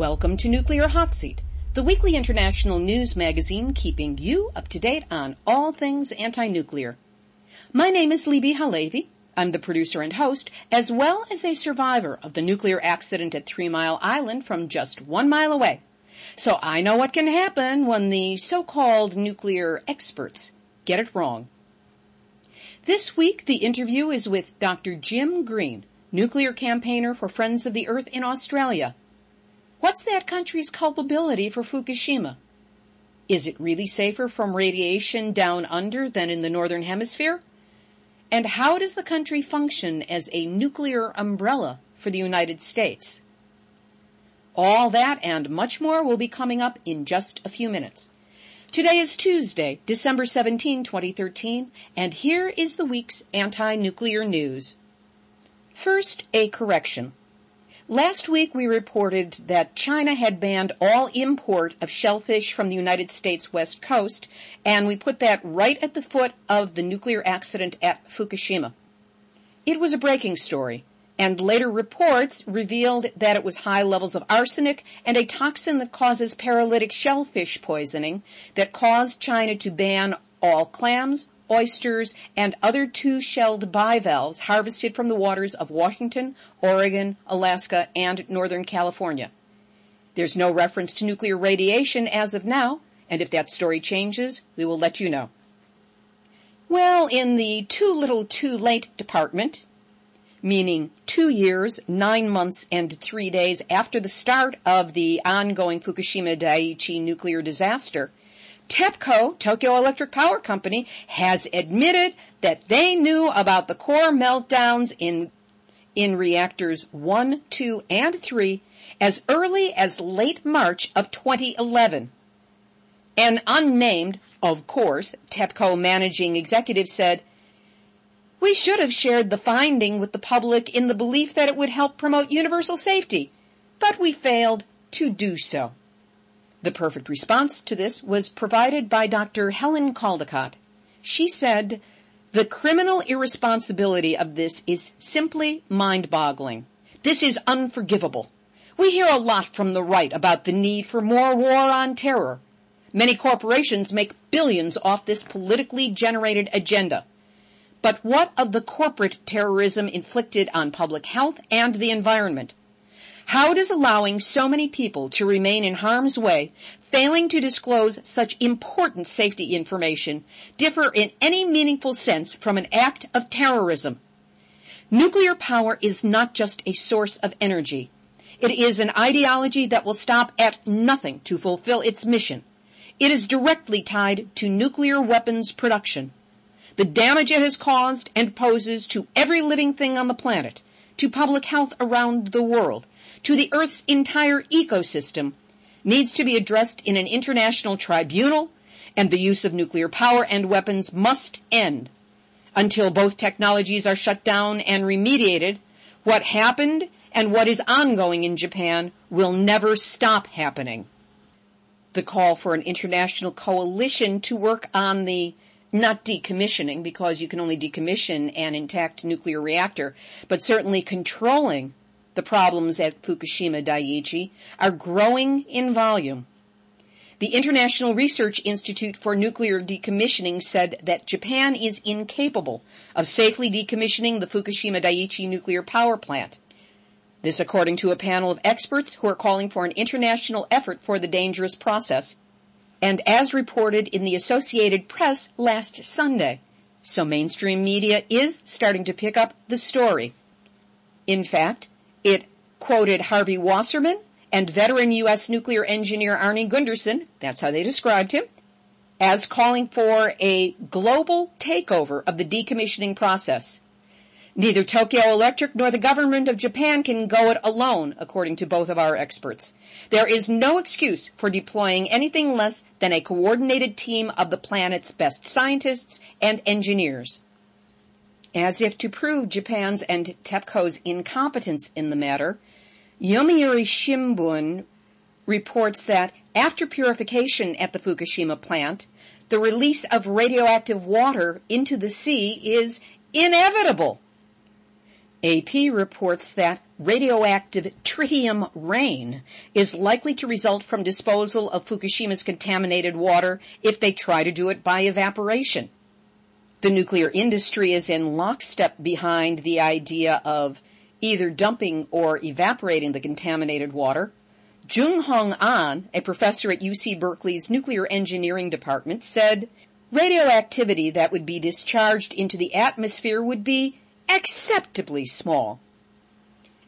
Welcome to Nuclear Hot Seat, the weekly international news magazine keeping you up to date on all things anti-nuclear. My name is Libbe HaLevy. I'm the producer and host, as well as a survivor of the nuclear accident at Three Mile Island from just one mile away. So I know what can happen when the so-called nuclear experts get it wrong. This week, the interview is with Dr. Jim Green, nuclear campaigner for Friends of the Earth in Australia. What's that country's culpability for Fukushima? Is it really safer from radiation down under than in the northern hemisphere? And how does the country function as a nuclear umbrella for the United States? All that and much more will be coming up in just a few minutes. Today is Tuesday, December 17, 2013, and here is the week's anti-nuclear news. First, a correction. Last week we reported that China had banned all import of shellfish from the United States west coast, and we put that right at the foot of the nuclear accident at Fukushima. It was a breaking story, and later reports revealed that it was high levels of arsenic and a toxin that causes paralytic shellfish poisoning that caused China to ban all clams, oysters, and other two-shelled bivalves harvested from the waters of Washington, Oregon, Alaska, and Northern California. There's no reference to nuclear radiation as of now, and if that story changes, we will let you know. Well, in the too little too late department, meaning two years, nine months, and three days after the start of the ongoing Fukushima Daiichi nuclear disaster, TEPCO, Tokyo Electric Power Company, has admitted that they knew about the core meltdowns in, in reactors 1, 2, and 3 as early as late March of 2011. An unnamed, of course, TEPCO managing executive said, we should have shared the finding with the public in the belief that it would help promote universal safety, but we failed to do so. The perfect response to this was provided by Dr. Helen Caldicott. She said, the criminal irresponsibility of this is simply mind-boggling. This is unforgivable. We hear a lot from the right about the need for more war on terror. Many corporations make billions off this politically generated agenda. But what of the corporate terrorism inflicted on public health and the environment? How does allowing so many people to remain in harm's way, failing to disclose such important safety information, differ in any meaningful sense from an act of terrorism? Nuclear power is not just a source of energy. It is an ideology that will stop at nothing to fulfill its mission. It is directly tied to nuclear weapons production. The damage it has caused and poses to every living thing on the planet, to public health around the world, to the Earth's entire ecosystem needs to be addressed in an international tribunal and the use of nuclear power and weapons must end. Until both technologies are shut down and remediated, what happened and what is ongoing in Japan will never stop happening. The call for an international coalition to work on the not decommissioning because you can only decommission an intact nuclear reactor, but certainly controlling the problems at Fukushima Daiichi are growing in volume. The International Research Institute for Nuclear Decommissioning said that Japan is incapable of safely decommissioning the Fukushima Daiichi nuclear power plant. This according to a panel of experts who are calling for an international effort for the dangerous process. And as reported in the Associated Press last Sunday. So mainstream media is starting to pick up the story. In fact, it quoted Harvey Wasserman and veteran U.S. nuclear engineer Arnie Gundersen, that's how they described him, as calling for a global takeover of the decommissioning process. Neither Tokyo Electric nor the government of Japan can go it alone, according to both of our experts. There is no excuse for deploying anything less than a coordinated team of the planet's best scientists and engineers. As if to prove Japan's and TEPCO's incompetence in the matter, Yomiuri Shimbun reports that after purification at the Fukushima plant, the release of radioactive water into the sea is inevitable. AP reports that radioactive tritium rain is likely to result from disposal of Fukushima's contaminated water if they try to do it by evaporation. The nuclear industry is in lockstep behind the idea of either dumping or evaporating the contaminated water. Joonhong Ahn, a professor at UC Berkeley's nuclear engineering department, said radioactivity that would be discharged into the atmosphere would be acceptably small.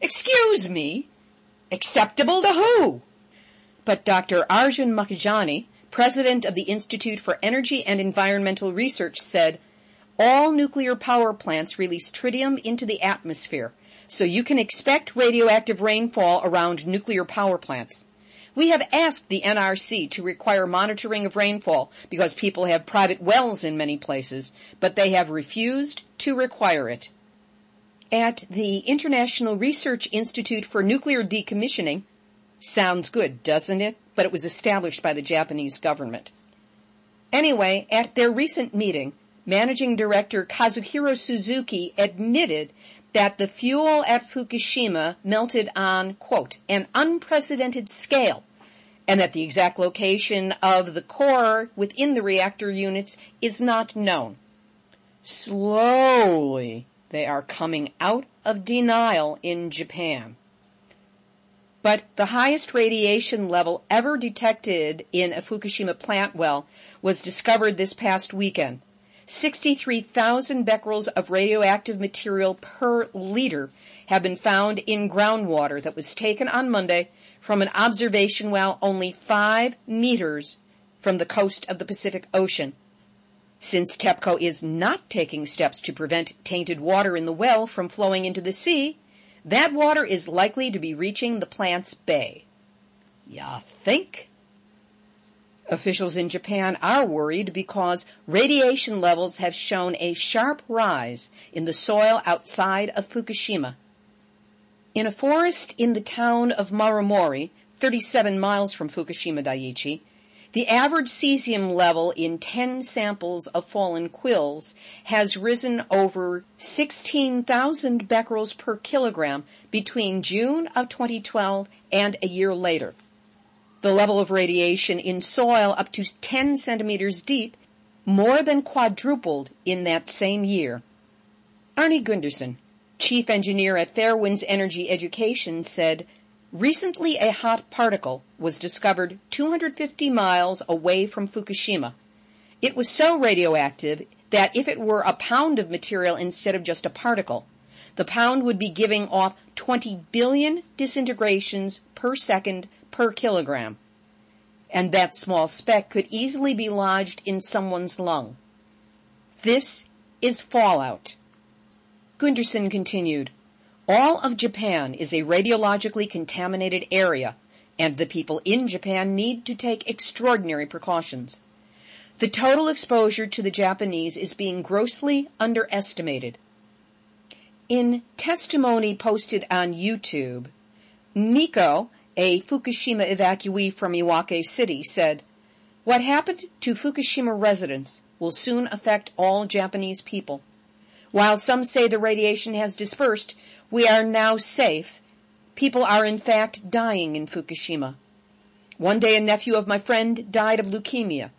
Excuse me, acceptable to who? But Dr. Arjun Makhijani, president of the Institute for Energy and Environmental Research said, all nuclear power plants release tritium into the atmosphere, so you can expect radioactive rainfall around nuclear power plants. We have asked the NRC to require monitoring of rainfall because people have private wells in many places, but they have refused to require it at the International Research Institute for Nuclear Decommissioning. Sounds good, doesn't it? But it was established by the Japanese government. Anyway, at their recent meeting, Managing Director Kazuhiro Suzuki admitted that the fuel at Fukushima melted on, quote, an unprecedented scale, and that the exact location of the core within the reactor units is not known. Slowly, they are coming out of denial in Japan. But the highest radiation level ever detected in a Fukushima plant well was discovered this past weekend. 63,000 becquerels of radioactive material per liter have been found in groundwater that was taken on Monday from an observation well only five meters from the coast of the Pacific Ocean. Since TEPCO is not taking steps to prevent tainted water in the well from flowing into the sea, that water is likely to be reaching the plant's bay. Ya think? Officials in Japan are worried because radiation levels have shown a sharp rise in the soil outside of Fukushima. In a forest in the town of Marumori, 37 miles from Fukushima Daiichi, the average cesium level in 10 samples of fallen quills has risen over 16,000 becquerels per kilogram between June of 2012 and a year later. The level of radiation in soil up to 10 centimeters deep more than quadrupled in that same year. Arnie Gundersen, chief engineer at Fairewinds Energy Education said Recently a hot particle was discovered 250 miles away from Fukushima. It was so radioactive that if it were a pound of material instead of just a particle, the pound would be giving off 20 billion disintegrations per second per kilogram. And that small speck could easily be lodged in someone's lung. This is fallout. Gundersen continued, all of Japan is a radiologically contaminated area, and the people in Japan need to take extraordinary precautions. The total exposure to the Japanese is being grossly underestimated. In testimony posted on YouTube, Miko, a Fukushima evacuee from Iwaki City, said, What happened to Fukushima residents will soon affect all Japanese people. While some say the radiation has dispersed, we are now safe. People are in fact dying in Fukushima. One day a nephew of my friend died of leukemia.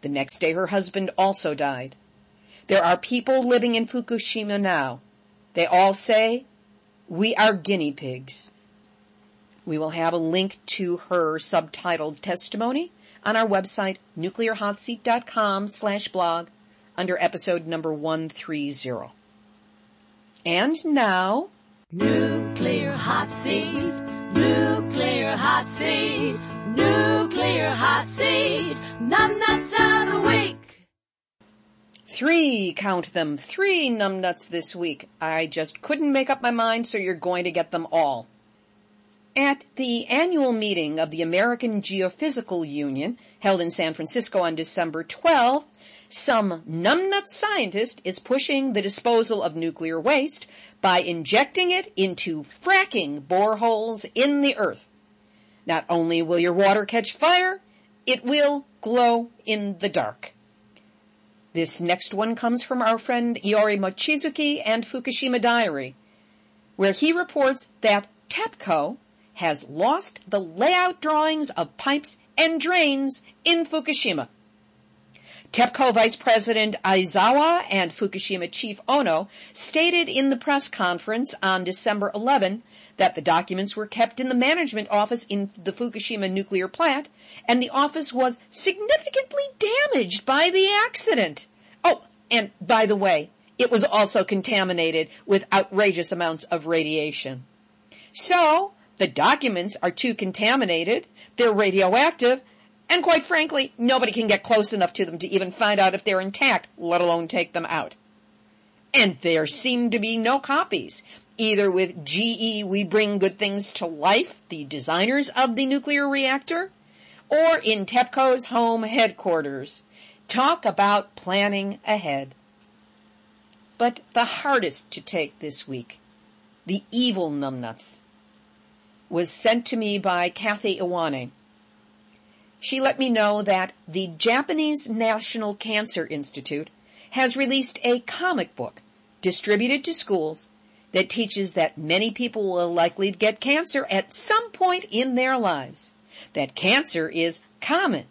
The next day her husband also died. There are people living in Fukushima now. They all say, we are guinea pigs. We will have a link to her subtitled testimony on our website, nuclearhotseat.com slash blog under episode number 130. And now, Nuclear Hot Seat, Nuclear Hot Seat, Nuclear Hot Seat, Numbnuts of the Week. Three, count them, three numbnuts this week. I just couldn't make up my mind, so you're going to get them all. At the annual meeting of the American Geophysical Union, held in San Francisco on December 12, some numbnut scientist is pushing the disposal of nuclear waste by injecting it into fracking boreholes in the earth. Not only will your water catch fire, it will glow in the dark. This next one comes from our friend Iori Mochizuki and Fukushima Diary, where he reports that TEPCO has lost the layout drawings of pipes and drains in Fukushima. TEPCO Vice President Aizawa and Fukushima Chief Ono stated in the press conference on December 11 that the documents were kept in the management office in the Fukushima nuclear plant and the office was significantly damaged by the accident. Oh, and by the way, it was also contaminated with outrageous amounts of radiation. So, the documents are too contaminated, they're radioactive, and quite frankly, nobody can get close enough to them to even find out if they're intact, let alone take them out. And there seem to be no copies. Either with GE We Bring Good Things to Life, the designers of the nuclear reactor, or in TEPCO's home headquarters. Talk about planning ahead. But the hardest to take this week, the evil numbnuts, was sent to me by Kathy Iwane. She let me know that the Japanese National Cancer Institute has released a comic book distributed to schools that teaches that many people will likely get cancer at some point in their lives. That cancer is common.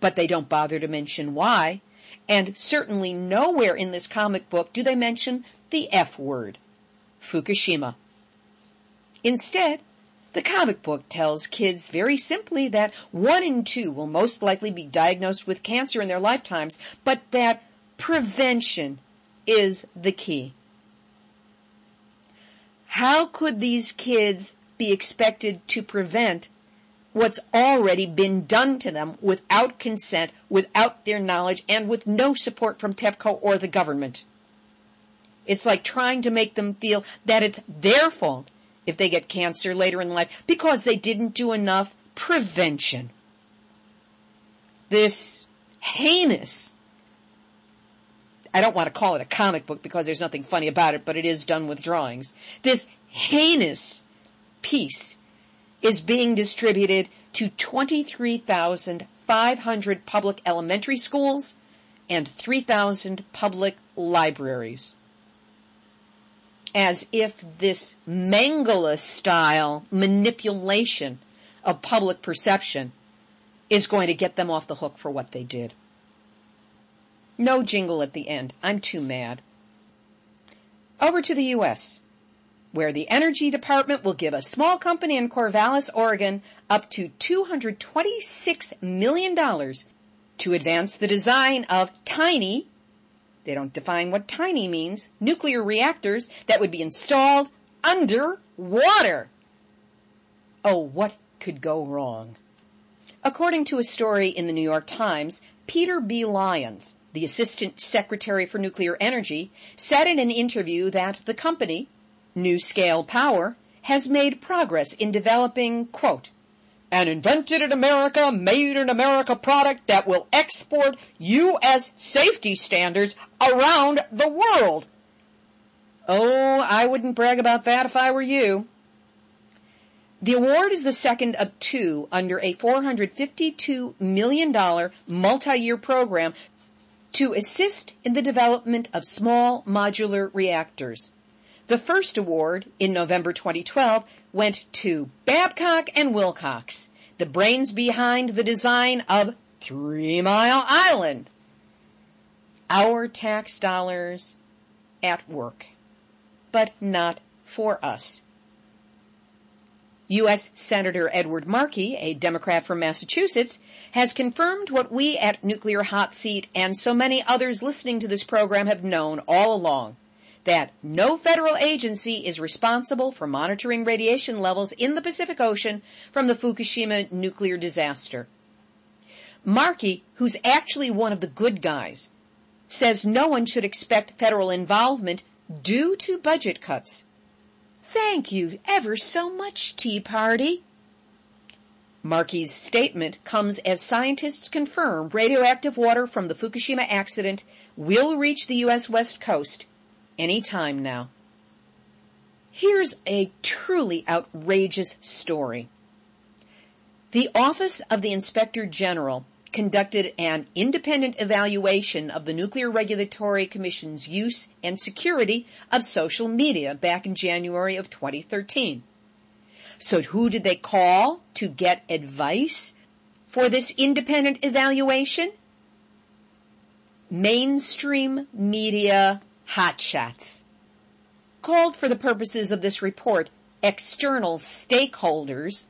But they don't bother to mention why. And certainly nowhere in this comic book do they mention the F word. Fukushima. Instead, the comic book tells kids very simply that one in two will most likely be diagnosed with cancer in their lifetimes, but that prevention is the key. How could these kids be expected to prevent what's already been done to them without consent, without their knowledge, and with no support from TEPCO or the government? It's like trying to make them feel that it's their fault if they get cancer later in life because they didn't do enough prevention. This heinous, I don't want to call it a comic book because there's nothing funny about it, but it is done with drawings. This heinous piece is being distributed to 23,500 public elementary schools and 3,000 public libraries as if this Mengele style manipulation of public perception is going to get them off the hook for what they did. No jingle at the end. I'm too mad. Over to the U.S., where the Energy Department will give a small company in Corvallis, Oregon, up to $226 million to advance the design of tiny they don't define what tiny means. Nuclear reactors that would be installed underwater. Oh, what could go wrong? According to a story in the New York Times, Peter B. Lyons, the Assistant Secretary for Nuclear Energy, said in an interview that the company, NuScale Power, has made progress in developing, quote, an invented in America, made in America product that will export U.S. safety standards around the world. Oh, I wouldn't brag about that if I were you. The award is the second of two under a $452 million multi-year program to assist in the development of small modular reactors. The first award in November 2012 went to Babcock and Wilcox, the brains behind the design of Three Mile Island. Our tax dollars at work, but not for us. U.S. Senator Edward Markey, a Democrat from Massachusetts, has confirmed what we at Nuclear Hot Seat and so many others listening to this program have known all along that no federal agency is responsible for monitoring radiation levels in the Pacific Ocean from the Fukushima nuclear disaster. Markey, who's actually one of the good guys, says no one should expect federal involvement due to budget cuts. Thank you ever so much, Tea Party. Markey's statement comes as scientists confirm radioactive water from the Fukushima accident will reach the U.S. West Coast any time now. Here's a truly outrageous story. The Office of the Inspector General conducted an independent evaluation of the Nuclear Regulatory Commission's use and security of social media back in January of 2013. So who did they call to get advice for this independent evaluation? Mainstream media hotshots. Called for the purposes of this report external stakeholders,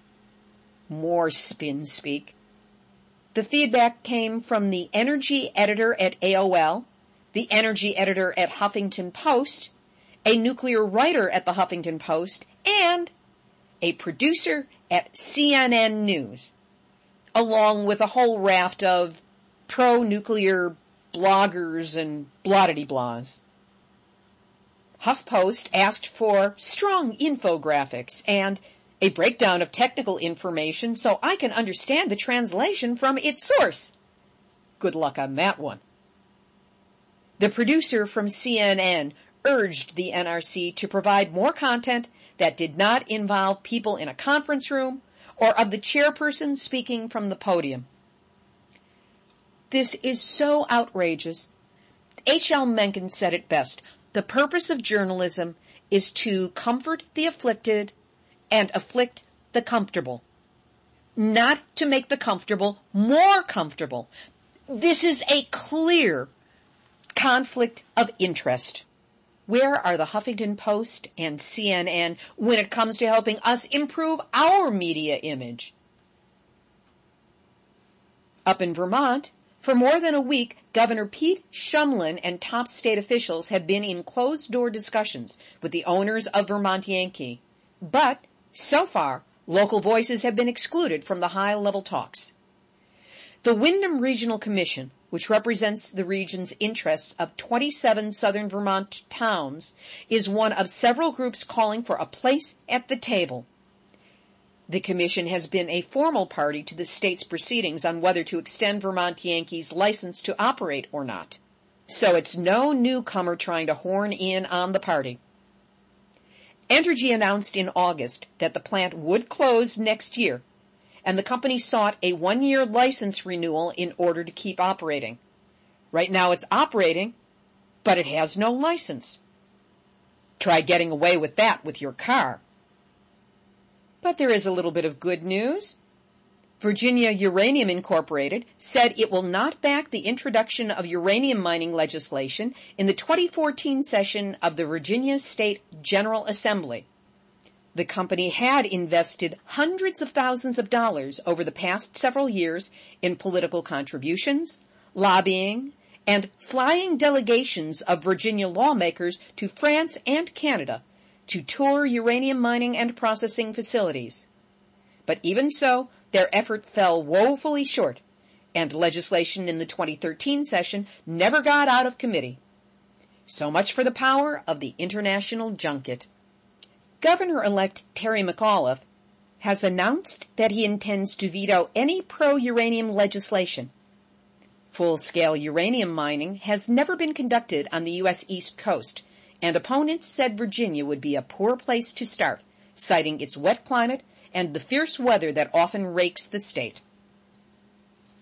more spin speak, the feedback came from the energy editor at AOL, the energy editor at Huffington Post, a nuclear writer at the Huffington Post, and a producer at CNN News, along with a whole raft of pro-nuclear bloggers and blottity blahs. HuffPost asked for strong infographics and a breakdown of technical information so I can understand the translation from its source. Good luck on that one. The producer from CNN urged the NRC to provide more content that did not involve people in a conference room or of the chairperson speaking from the podium. This is so outrageous. H.L. Mencken said it best. The purpose of journalism is to comfort the afflicted and afflict the comfortable. Not to make the comfortable more comfortable. This is a clear conflict of interest. Where are the Huffington Post and CNN when it comes to helping us improve our media image? Up in Vermont, for more than a week, Governor Pete Shumlin and top state officials have been in closed door discussions with the owners of Vermont Yankee. But so far, local voices have been excluded from the high level talks. The Windham Regional Commission, which represents the region's interests of 27 southern Vermont towns, is one of several groups calling for a place at the table. The commission has been a formal party to the state's proceedings on whether to extend Vermont Yankees license to operate or not. So it's no newcomer trying to horn in on the party. Entergy announced in August that the plant would close next year, and the company sought a one-year license renewal in order to keep operating. Right now it's operating, but it has no license. Try getting away with that with your car. But there is a little bit of good news. Virginia Uranium Incorporated said it will not back the introduction of uranium mining legislation in the 2014 session of the Virginia State General Assembly. The company had invested hundreds of thousands of dollars over the past several years in political contributions, lobbying, and flying delegations of Virginia lawmakers to France and Canada to tour uranium mining and processing facilities. But even so, their effort fell woefully short, and legislation in the 2013 session never got out of committee. So much for the power of the international junket. Governor-elect Terry McAuliffe has announced that he intends to veto any pro-uranium legislation. Full-scale uranium mining has never been conducted on the U.S. East Coast, and opponents said Virginia would be a poor place to start, citing its wet climate and the fierce weather that often rakes the state.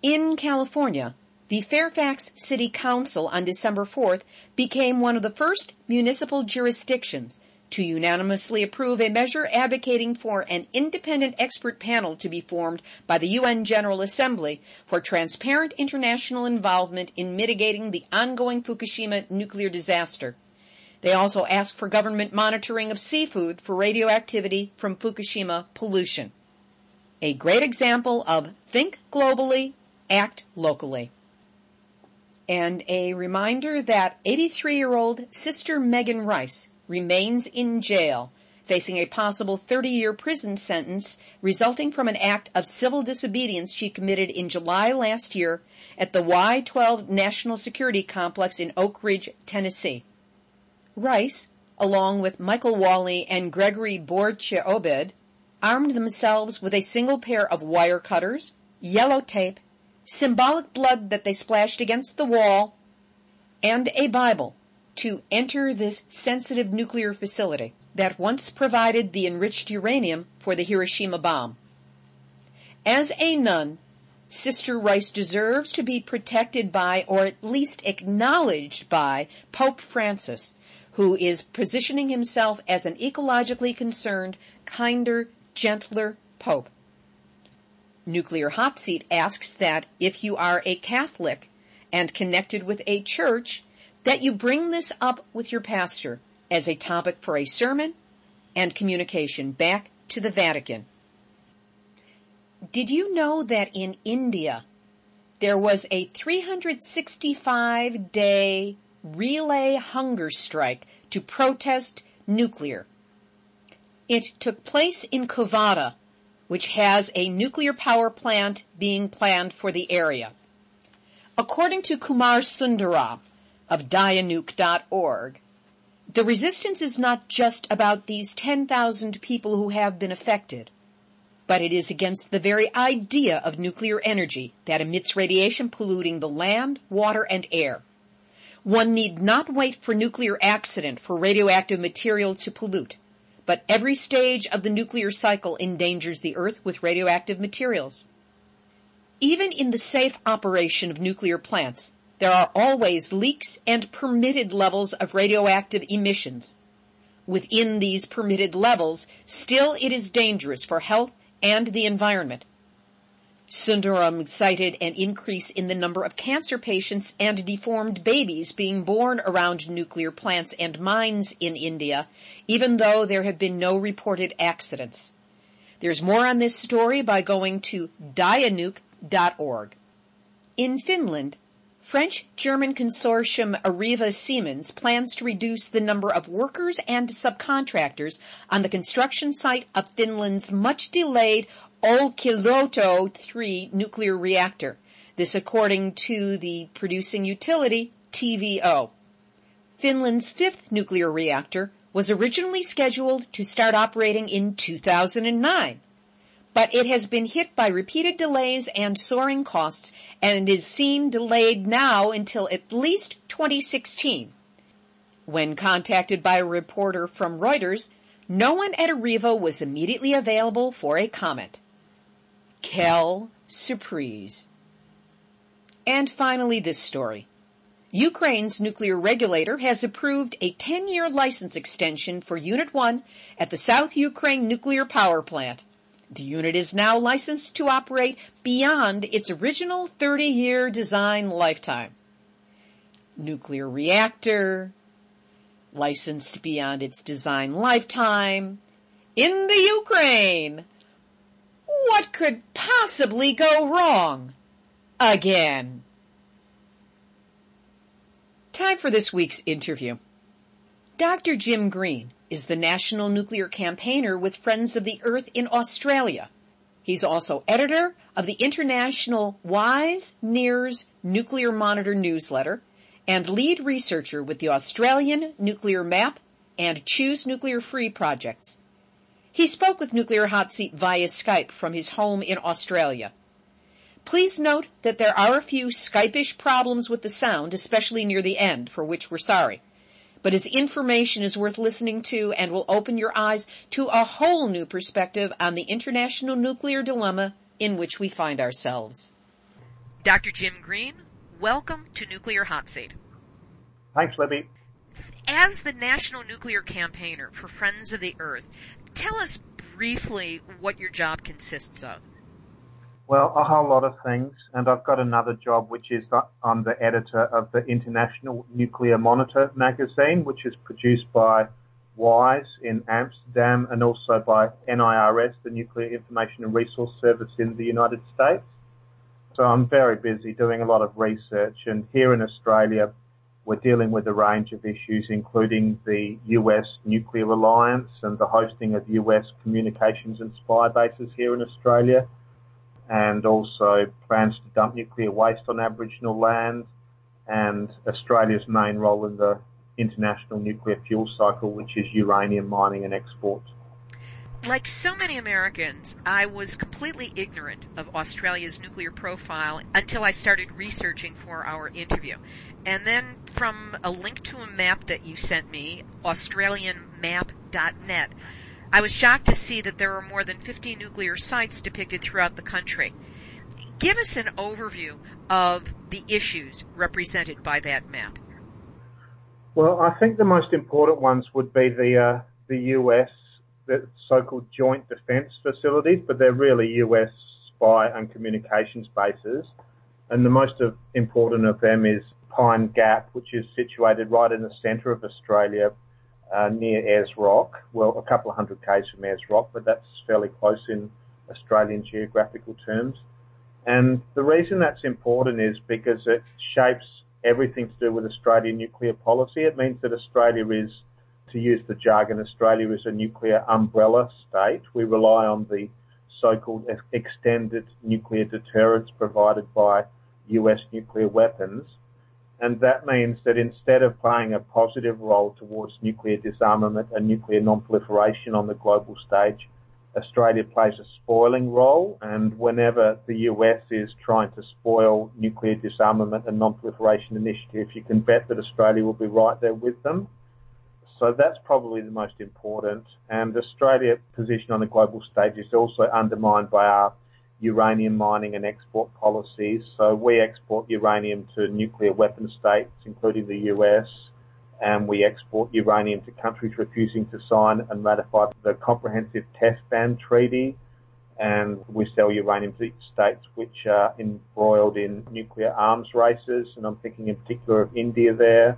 In California, the Fairfax City Council on December 4th became one of the first municipal jurisdictions to unanimously approve a measure advocating for an independent expert panel to be formed by the UN General Assembly for transparent international involvement in mitigating the ongoing Fukushima nuclear disaster. They also ask for government monitoring of seafood for radioactivity from Fukushima pollution. A great example of think globally, act locally. And a reminder that 83 year old Sister Megan Rice remains in jail facing a possible 30-year prison sentence resulting from an act of civil disobedience she committed in July last year at the Y-12 National Security Complex in Oak Ridge, Tennessee. Rice, along with Michael Walli and Gregory Boertje-Obed, armed themselves with a single pair of wire cutters, yellow tape, symbolic blood that they splashed against the wall, and a Bible to enter this sensitive nuclear facility that once provided the enriched uranium for the Hiroshima bomb. As a nun, Sister Rice deserves to be protected by, or at least acknowledged by, Pope Francis, who is positioning himself as an ecologically concerned, kinder, gentler Pope. Nuclear Hot Seat asks that if you are a Catholic and connected with a church, that you bring this up with your pastor as a topic for a sermon and communication back to the Vatican. Did you know that in India there was a 365 day relay hunger strike to protest nuclear? It took place in Kovada, which has a nuclear power plant being planned for the area. According to Kumar Sundaram of Dianuke.org, the resistance is not just about these 10,000 people who have been affected, but it is against the very idea of nuclear energy that emits radiation polluting the land, water, and air. One need not wait for nuclear accident for radioactive material to pollute, but every stage of the nuclear cycle endangers the earth with radioactive materials. Even in the safe operation of nuclear plants, there are always leaks and permitted levels of radioactive emissions. Within these permitted levels, still it is dangerous for health and the environment. Sundaram cited an increase in the number of cancer patients and deformed babies being born around nuclear plants and mines in India, even though there have been no reported accidents. There's more on this story by going to dianuke.org. In Finland, French-German consortium Areva Siemens plans to reduce the number of workers and subcontractors on the construction site of Finland's much delayed Olkiluoto 3 nuclear reactor. This according to the producing utility TVO. Finland's fifth nuclear reactor was originally scheduled to start operating in 2009 but it has been hit by repeated delays and soaring costs and is seen delayed now until at least 2016. When contacted by a reporter from Reuters, no one at Areva was immediately available for a comment. Quelle surprise. And finally this story. Ukraine's nuclear regulator has approved a 10-year license extension for Unit 1 at the South Ukraine nuclear power plant. The unit is now licensed to operate beyond its original 30-year design lifetime. Nuclear reactor, licensed beyond its design lifetime, in the Ukraine. What could possibly go wrong? Again. Time for this week's interview. Dr. Jim Green is the national nuclear campaigner with Friends of the Earth in Australia. He's also editor of the international WISE NIRS Nuclear Monitor newsletter and lead researcher with the Australian Nuclear Map and Choose Nuclear Free projects. He spoke with Nuclear Hot Seat via Skype from his home in Australia. Please note that there are a few Skype-ish problems with the sound, especially near the end, for which we're sorry but his information is worth listening to and will open your eyes to a whole new perspective on the international nuclear dilemma in which we find ourselves. Dr. Jim Green, welcome to Nuclear Hot Seat. Thanks, Libbe. As the national nuclear campaigner for Friends of the Earth, tell us briefly what your job consists of. Well, a whole lot of things, and I've got another job, which is I'm the editor of the International Nuclear Monitor magazine, which is produced by WISE in Amsterdam and also by NIRS, the Nuclear Information and Resource Service in the United States. So I'm very busy doing a lot of research, and here in Australia, We're dealing with a range of issues, including the US nuclear alliance and the hosting of US communications and spy bases here in Australia, and also plans to dump nuclear waste on Aboriginal land, and Australia's main role in the international nuclear fuel cycle, which is uranium mining and export. Like so many Americans, I was completely ignorant of Australia's nuclear profile until I started researching for our interview. And then from a link to a map that you sent me, australianmap.net, I was shocked to see that there are more than 50 nuclear sites depicted throughout the country. Give us an overview of the issues represented by that map. Well, I think the most important ones would be the uh, the US so-called joint defence facilities, but they're really US spy and communications bases. And the most of, important of them is Pine Gap, which is situated right in the centre of Australia, uh, near Ayers Rock. Well, a couple of hundred k's from Ayers Rock, but that's fairly close in Australian geographical terms. And the reason that's important is because it shapes everything to do with Australian nuclear policy. It means that Australia is to use the jargon, Australia is a nuclear umbrella state. We rely on the so-called extended nuclear deterrence provided by US nuclear weapons. And that means that instead of playing a positive role towards nuclear disarmament and nuclear non-proliferation on the global stage, Australia plays a spoiling role. And whenever the US is trying to spoil nuclear disarmament and non-proliferation initiative, you can bet that Australia will be right there with them. So that's probably the most important. And Australia's position on the global stage is also undermined by our uranium mining and export policies. So we export uranium to nuclear weapon states, including the US, and we export uranium to countries refusing to sign and ratify the Comprehensive Test Ban Treaty. And we sell uranium to states which are embroiled in nuclear arms races, and I'm thinking in particular of India there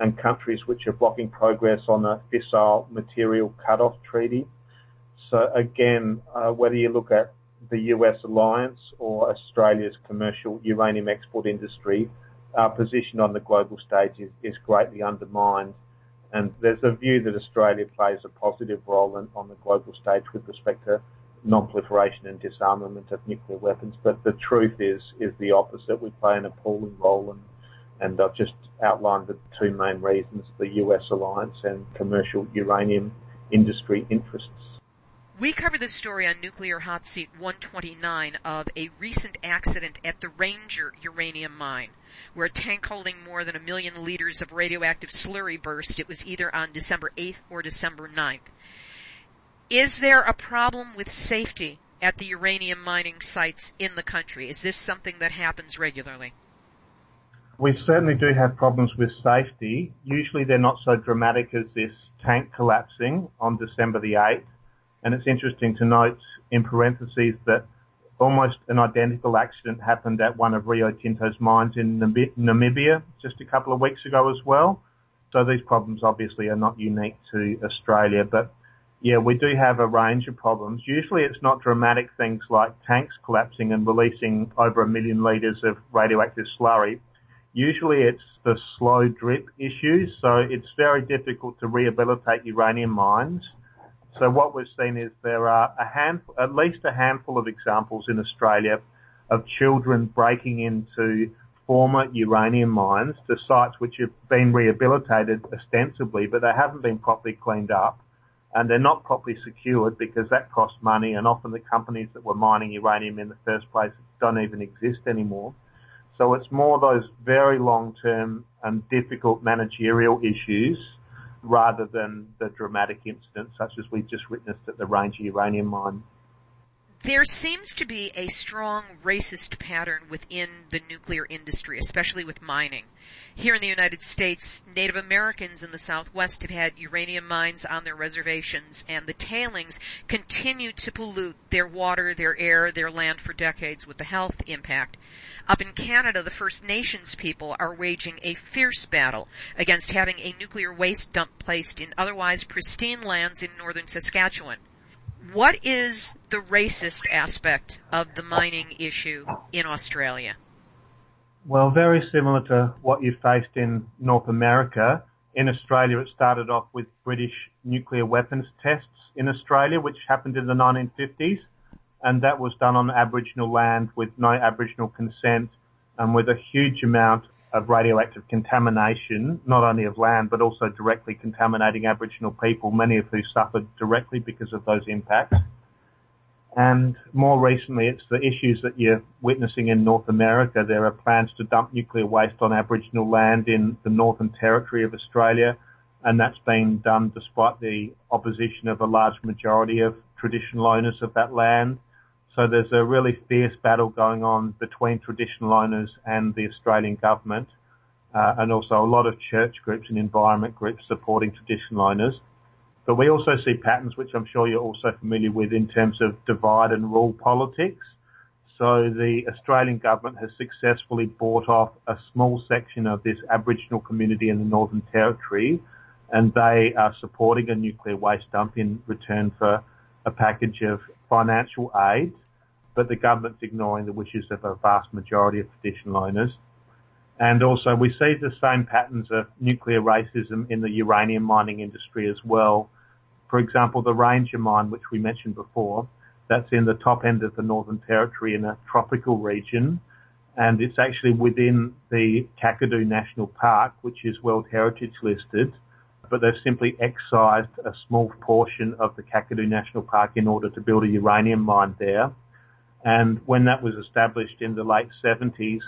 and countries which are blocking progress on a fissile material cutoff treaty. So again, uh, whether you look at the US alliance or Australia's commercial uranium export industry, our position on the global stage is, is greatly undermined. And there's a view that Australia plays a positive role in, on the global stage with respect to non-proliferation and disarmament of nuclear weapons. But the truth is, is the opposite. We play an appalling role and and I've just outlined the two main reasons, the US alliance and commercial uranium industry interests. We covered this story on Nuclear Hot Seat 129 of a recent accident at the Ranger uranium mine, where a tank holding more than a million liters of radioactive slurry burst. It was either on December 8th or December 9th. Is there a problem with safety at the uranium mining sites in the country? Is this something that happens regularly? We certainly do have problems with safety. Usually they're not so dramatic as this tank collapsing on December the 8th. And it's interesting to note in parentheses that almost an identical accident happened at one of Rio Tinto's mines in Namibia just a couple of weeks ago as well. So these problems obviously are not unique to Australia, but yeah, we do have a range of problems. Usually it's not dramatic things like tanks collapsing and releasing over a million litres of radioactive slurry. Usually it's the slow drip issues, so it's very difficult to rehabilitate uranium mines. So what we've seen is there are a handful, at least a handful of examples in Australia of children breaking into former uranium mines to sites which have been rehabilitated ostensibly, but they haven't been properly cleaned up and they're not properly secured because that costs money and often the companies that were mining uranium in the first place don't even exist anymore. So it's more those very long-term and difficult managerial issues rather than the dramatic incidents such as we've just witnessed at the Ranger uranium mine. There seems to be a strong racist pattern within the nuclear industry, especially with mining. Here in the United States, Native Americans in the Southwest have had uranium mines on their reservations and the tailings continue to pollute their water, their air, their land for decades with the health impact. Up in Canada, the First Nations people are waging a fierce battle against having a nuclear waste dump placed in otherwise pristine lands in northern Saskatchewan. What is the racist aspect of the mining issue in Australia? Well, very similar to what you faced in North America. In Australia, it started off with British nuclear weapons tests in Australia, which happened in the 1950s, and that was done on Aboriginal land with no Aboriginal consent and with a huge amount of radioactive contamination, not only of land, but also directly contaminating Aboriginal people, many of who suffered directly because of those impacts. And more recently, it's the issues that you're witnessing in North America. There are plans to dump nuclear waste on Aboriginal land in the Northern Territory of Australia, and that's been done despite the opposition of a large majority of traditional owners of that land. So there's a really fierce battle going on between traditional owners and the Australian government, uh, and also a lot of church groups and environment groups supporting traditional owners. But we also see patterns which I'm sure you're also familiar with in terms of divide and rule politics. So the Australian government has successfully bought off a small section of this Aboriginal community in the Northern Territory and they are supporting a nuclear waste dump in return for a package of financial aid, but the government's ignoring the wishes of a vast majority of traditional owners. And also we see the same patterns of nuclear racism in the uranium mining industry as well. For example, the Ranger mine, which we mentioned before, that's in the top end of the Northern Territory in a tropical region. And it's actually within the Kakadu National Park, which is World Heritage listed. But they've simply excised a small portion of the Kakadu National Park in order to build a uranium mine there. And when that was established in the late 70s,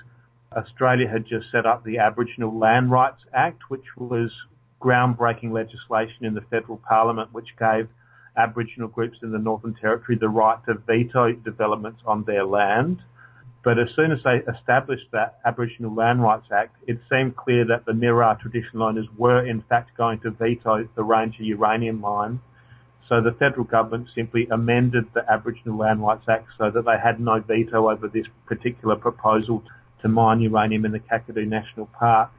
Australia had just set up the Aboriginal Land Rights Act, which was groundbreaking legislation in the federal parliament, which gave Aboriginal groups in the Northern Territory the right to veto developments on their land. But as soon as they established that Aboriginal Land Rights Act, it seemed clear that the Mirarr traditional owners were in fact going to veto the Ranger uranium mine. So the federal government simply amended the Aboriginal Land Rights Act so that they had no veto over this particular proposal to mine uranium in the Kakadu National Park.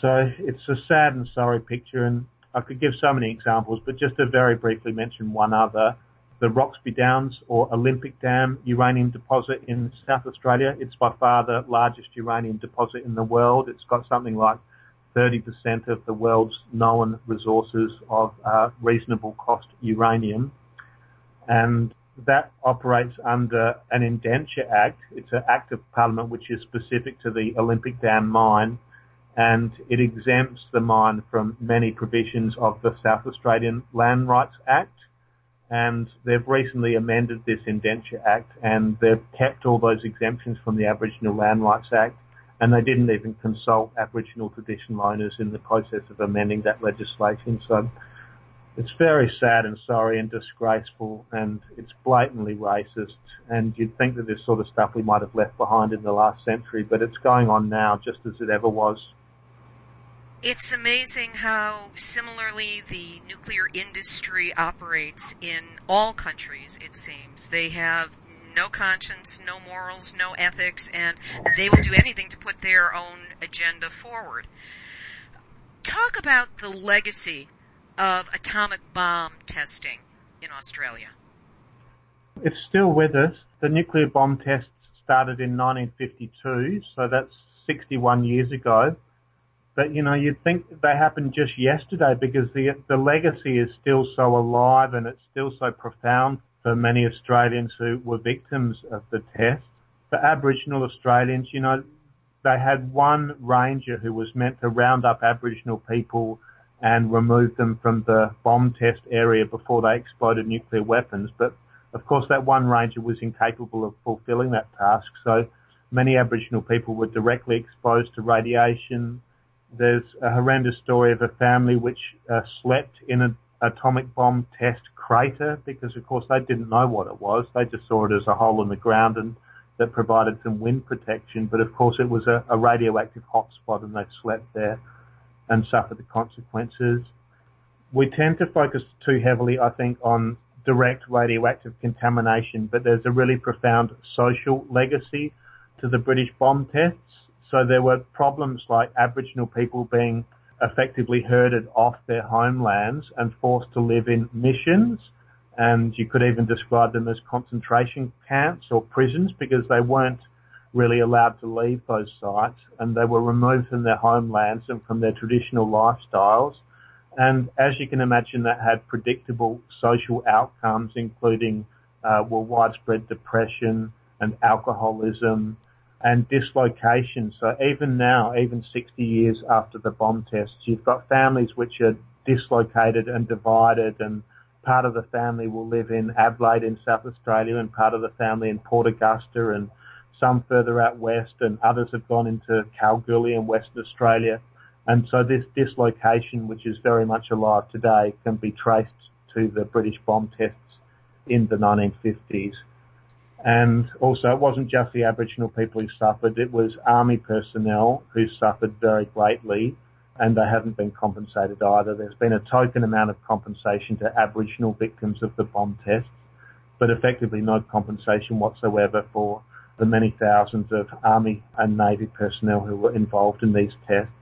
So it's a sad and sorry picture and I could give so many examples, but just to very briefly mention one other, the Roxby Downs or Olympic Dam uranium deposit in South Australia. It's by far the largest uranium deposit in the world. It's got something like 30% of the world's known resources of uh, reasonable cost uranium. And that operates under an indenture act. It's an act of parliament which is specific to the Olympic Dam mine and it exempts the mine from many provisions of the South Australian Land Rights Act. And they've recently amended this indenture act and they've kept all those exemptions from the Aboriginal Land Rights Act and they didn't even consult Aboriginal traditional owners in the process of amending that legislation. So it's very sad and sorry and disgraceful and it's blatantly racist and you'd think that this sort of stuff we might have left behind in the last century, but it's going on now just as it ever was. It's amazing how similarly the nuclear industry operates in all countries, it seems. They have no conscience, no morals, no ethics, and they will do anything to put their own agenda forward. Talk about the legacy of atomic bomb testing in Australia? It's still with us. The nuclear bomb tests started in 1952, so that's 61 years ago. But you know, you'd think they happened just yesterday because the the legacy is still so alive and it's still so profound for many Australians who were victims of the test. For Aboriginal Australians, you know, they had one ranger who was meant to round up Aboriginal people and remove them from the bomb test area before they exploded nuclear weapons. But of course, that one ranger was incapable of fulfilling that task. So many Aboriginal people were directly exposed to radiation. There's a horrendous story of a family which uh, slept in an atomic bomb test crater because, of course, they didn't know what it was. They just saw it as a hole in the ground and that provided some wind protection. But of course, it was a, a radioactive hotspot and they slept there and suffered the consequences. We tend to focus too heavily, I think, on direct radioactive contamination, but there's a really profound social legacy to the British bomb tests. So there were problems like Aboriginal people being effectively herded off their homelands and forced to live in missions. And you could even describe them as concentration camps or prisons because they weren't really allowed to leave those sites and they were removed from their homelands and from their traditional lifestyles. And as you can imagine, that had predictable social outcomes, including uh, well, widespread depression and alcoholism and dislocation. So even now, even 60 years after the bomb tests, you've got families which are dislocated and divided and part of the family will live in Adelaide in South Australia and part of the family in Port Augusta and some further out west and others have gone into Kalgoorlie in Western Australia. And so this dislocation, which is very much alive today, can be traced to the British bomb tests in the 1950s. And also it wasn't just the Aboriginal people who suffered, it was army personnel who suffered very greatly and they haven't been compensated either. There's been a token amount of compensation to Aboriginal victims of the bomb tests, but effectively no compensation whatsoever for the many thousands of Army and Navy personnel who were involved in these tests.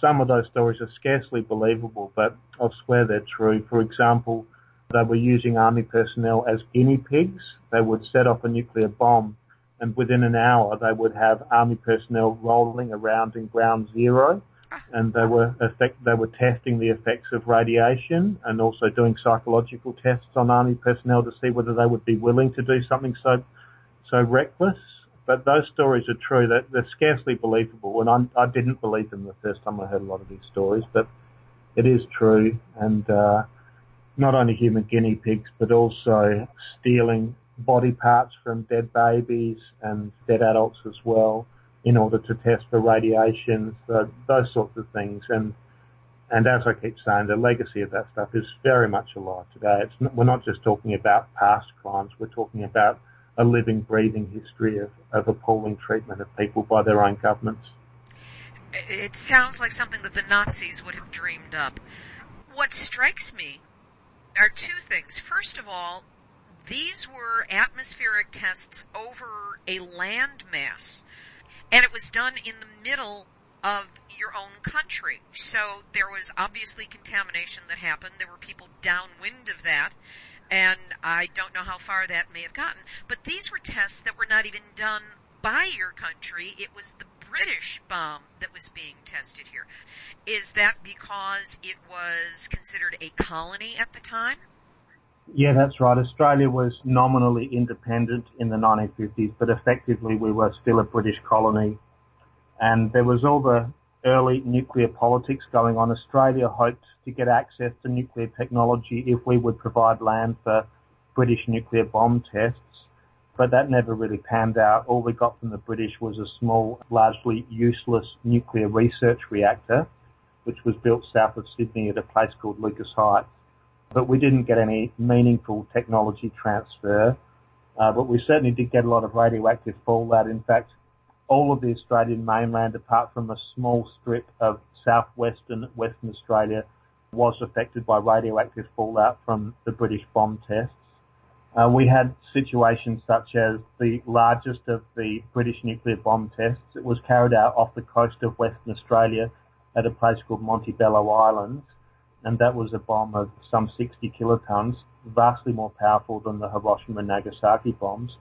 Some of those stories are scarcely believable, but I'll swear they're true. For example, they were using Army personnel as guinea pigs. They would set off a nuclear bomb and within an hour they would have Army personnel rolling around in ground zero and they were effect, they were testing the effects of radiation and also doing psychological tests on army personnel to see whether they would be willing to do something so so reckless. But those stories are true. They're, they're scarcely believable, and I, I didn't believe them the first time I heard a lot of these stories. But it is true, and uh, not only human guinea pigs, but also stealing body parts from dead babies and dead adults as well in order to test for radiation, so those sorts of things. And and as I keep saying, the legacy of that stuff is very much alive today. It's we're not just talking about past crimes; we're talking about a living, breathing history of, of appalling treatment of people by their own governments. It sounds like something that the Nazis would have dreamed up. What strikes me are two things. First of all, these were atmospheric tests over a landmass and it was done in the middle of your own country. So there was obviously contamination that happened. There were people downwind of that. And I don't know how far that may have gotten. But these were tests that were not even done by your country. It was the British bomb that was being tested here. Is that because it was considered a colony at the time? Yeah, that's right. Australia was nominally independent in the 1950s, but effectively we were still a British colony. And there was all the early nuclear politics going on. Australia hoped to get access to nuclear technology if we would provide land for British nuclear bomb tests. But that never really panned out. All we got from the British was a small, largely useless nuclear research reactor, which was built south of Sydney at a place called Lucas Heights but we didn't get any meaningful technology transfer. Uh, but we certainly did get a lot of radioactive fallout. In fact, all of the Australian mainland, apart from a small strip of southwestern Western Australia, was affected by radioactive fallout from the British bomb tests. Uh, we had situations such as the largest of the British nuclear bomb tests. It was carried out off the coast of Western Australia at a place called Montebello Islands and that was a bomb of some 60 kilotons, vastly more powerful than the Hiroshima and Nagasaki bombs.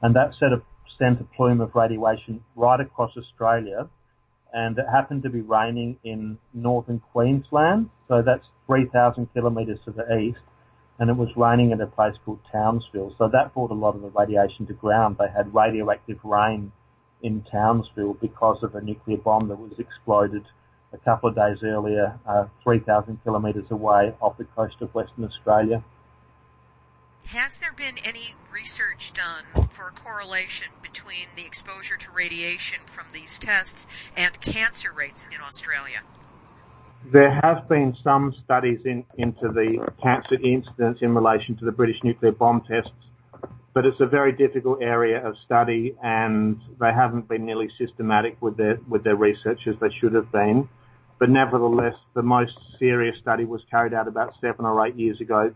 And that set a, sent a plume of radiation right across Australia, and it happened to be raining in northern Queensland, so that's 3,000 kilometres to the east, and it was raining at a place called Townsville. So that brought a lot of the radiation to ground. They had radioactive rain in Townsville because of a nuclear bomb that was exploded a couple of days earlier, uh, 3,000 kilometres away off the coast of Western Australia. Has there been any research done for a correlation between the exposure to radiation from these tests and cancer rates in Australia? There have been some studies in, into the cancer incidence in relation to the British nuclear bomb tests but it's a very difficult area of study and they haven't been nearly systematic with their with their research as they should have been. But nevertheless, the most serious study was carried out about seven or eight years ago,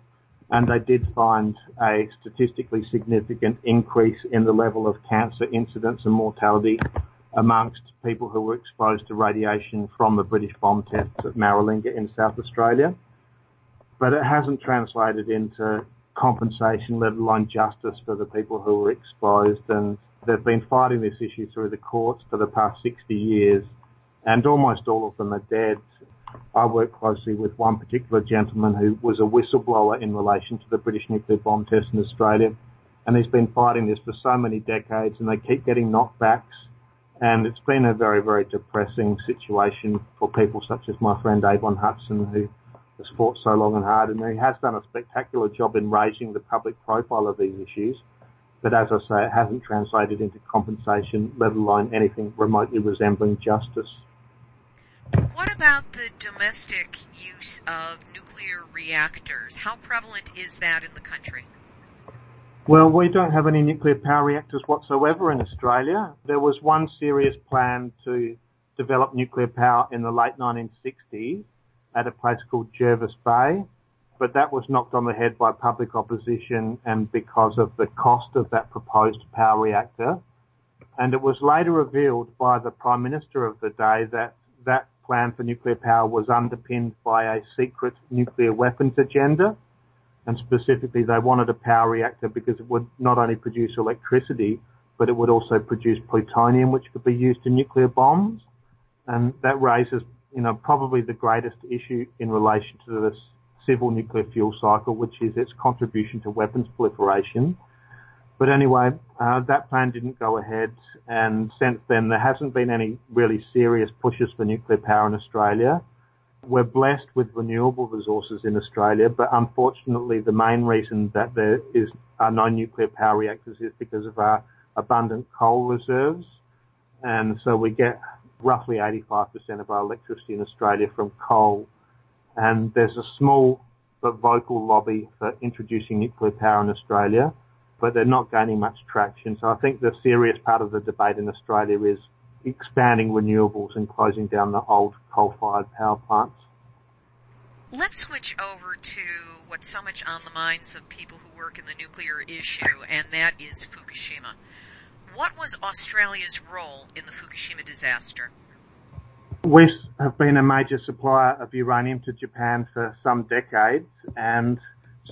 and they did find a statistically significant increase in the level of cancer incidence and mortality amongst people who were exposed to radiation from the British bomb tests at Maralinga in South Australia. But it hasn't translated into compensation, let alone justice for the people who were exposed. And They've been fighting this issue through the courts for the past 60 years, and almost all of them are dead. I work closely with one particular gentleman who was a whistleblower in relation to the British nuclear bomb test in Australia, and he's been fighting this for so many decades, and they keep getting knockbacks, and it's been a very, very depressing situation for people such as my friend Avon Hudson, who has fought so long and hard, and he has done a spectacular job in raising the public profile of these issues. But as I say, it hasn't translated into compensation, let alone anything remotely resembling justice. What about the domestic use of nuclear reactors? How prevalent is that in the country? Well, we don't have any nuclear power reactors whatsoever in Australia. There was one serious plan to develop nuclear power in the late 1960s at a place called Jervis Bay, but that was knocked on the head by public opposition and because of the cost of that proposed power reactor. And it was later revealed by the Prime Minister of the day that that plan for nuclear power was underpinned by a secret nuclear weapons agenda. And specifically, they wanted a power reactor because it would not only produce electricity, but it would also produce plutonium, which could be used in nuclear bombs. And that raises, you know, probably the greatest issue in relation to this civil nuclear fuel cycle, which is its contribution to weapons proliferation. But anyway, uh, that plan didn't go ahead, and since then there hasn't been any really serious pushes for nuclear power in Australia. We're blessed with renewable resources in Australia, but unfortunately the main reason that there is are no nuclear power reactors is because of our abundant coal reserves. And so we get roughly 85% of our electricity in Australia from coal and there's a small but vocal lobby for introducing nuclear power in Australia, but they're not gaining much traction. So I think the serious part of the debate in Australia is expanding renewables and closing down the old coal-fired power plants. Let's switch over to what's so much on the minds of people who work in the nuclear issue, and that is Fukushima. What was Australia's role in the Fukushima disaster? We have been a major supplier of uranium to Japan for some decades, and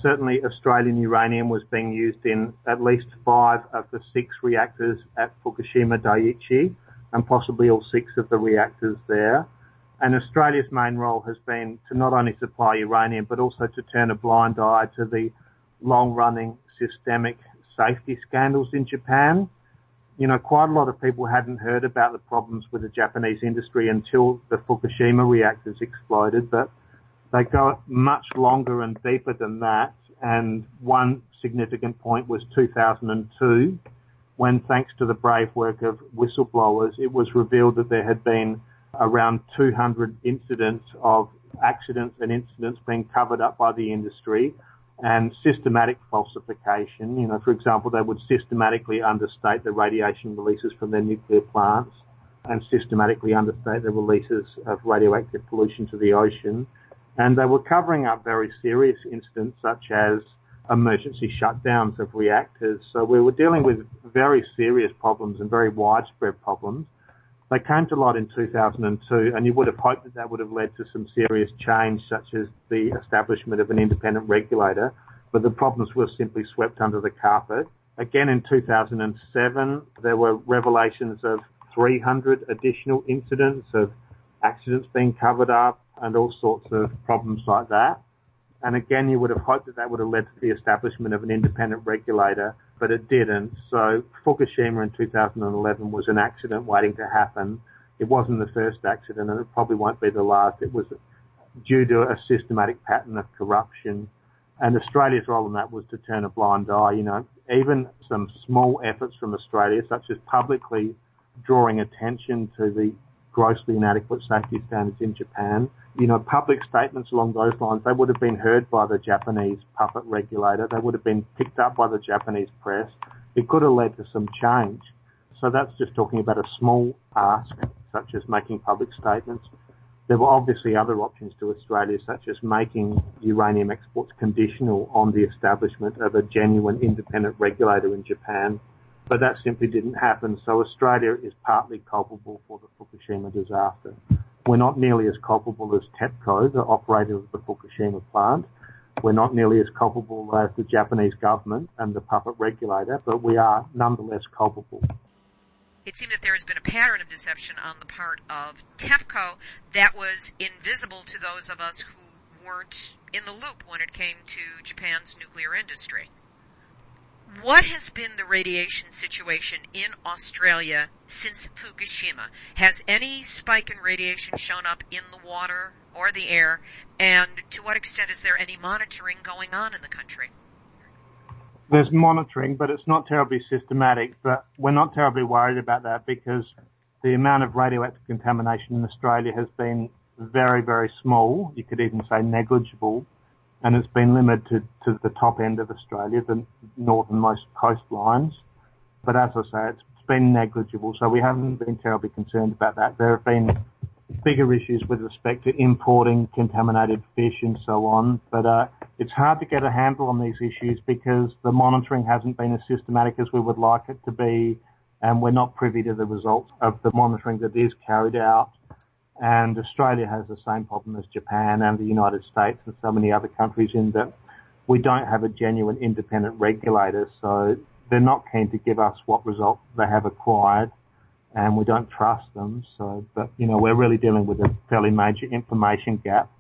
certainly Australian uranium was being used in at least five of the six reactors at Fukushima Daiichi, and possibly all six of the reactors there. And Australia's main role has been to not only supply uranium, but also to turn a blind eye to the long-running systemic safety scandals in Japan you know, quite a lot of people hadn't heard about the problems with the Japanese industry until the Fukushima reactors exploded, but they go much longer and deeper than that. And one significant point was 2002, when thanks to the brave work of whistleblowers, it was revealed that there had been around 200 incidents of accidents and incidents being covered up by the industry and systematic falsification. You know, for example, they would systematically understate the radiation releases from their nuclear plants and systematically understate the releases of radioactive pollution to the ocean. And they were covering up very serious incidents such as emergency shutdowns of reactors. So we were dealing with very serious problems and very widespread problems. They came to light in 2002, and you would have hoped that that would have led to some serious change, such as the establishment of an independent regulator, but the problems were simply swept under the carpet. Again, in 2007, there were revelations of 300 additional incidents of accidents being covered up and all sorts of problems like that. And again, you would have hoped that that would have led to the establishment of an independent regulator but it didn't. So Fukushima in 2011 was an accident waiting to happen. It wasn't the first accident, and it probably won't be the last. It was due to a systematic pattern of corruption. And Australia's role in that was to turn a blind eye. You know, even some small efforts from Australia, such as publicly drawing attention to the grossly inadequate safety standards in Japan, you know, public statements along those lines, they would have been heard by the Japanese puppet regulator. They would have been picked up by the Japanese press. It could have led to some change. So that's just talking about a small ask, such as making public statements. There were obviously other options to Australia, such as making uranium exports conditional on the establishment of a genuine independent regulator in Japan, but that simply didn't happen. So Australia is partly culpable for the Fukushima disaster. We're not nearly as culpable as TEPCO, the operator of the Fukushima plant. We're not nearly as culpable as the Japanese government and the puppet regulator, but we are nonetheless culpable. it seemed that there has been a pattern of deception on the part of TEPCO that was invisible to those of us who weren't in the loop when it came to Japan's nuclear industry. What has been the radiation situation in Australia since Fukushima? Has any spike in radiation shown up in the water or the air? And to what extent is there any monitoring going on in the country? There's monitoring, but it's not terribly systematic. But we're not terribly worried about that because the amount of radioactive contamination in Australia has been very, very small. You could even say negligible and it's been limited to the top end of Australia, the northernmost coastlines. But as I say, it's been negligible, so we haven't been terribly concerned about that. There have been bigger issues with respect to importing contaminated fish and so on, but uh, it's hard to get a handle on these issues because the monitoring hasn't been as systematic as we would like it to be, and we're not privy to the results of the monitoring that is carried out. And Australia has the same problem as Japan and the United States and so many other countries in that we don't have a genuine independent regulator. So they're not keen to give us what results they have acquired and we don't trust them. So, but you know, we're really dealing with a fairly major information gap,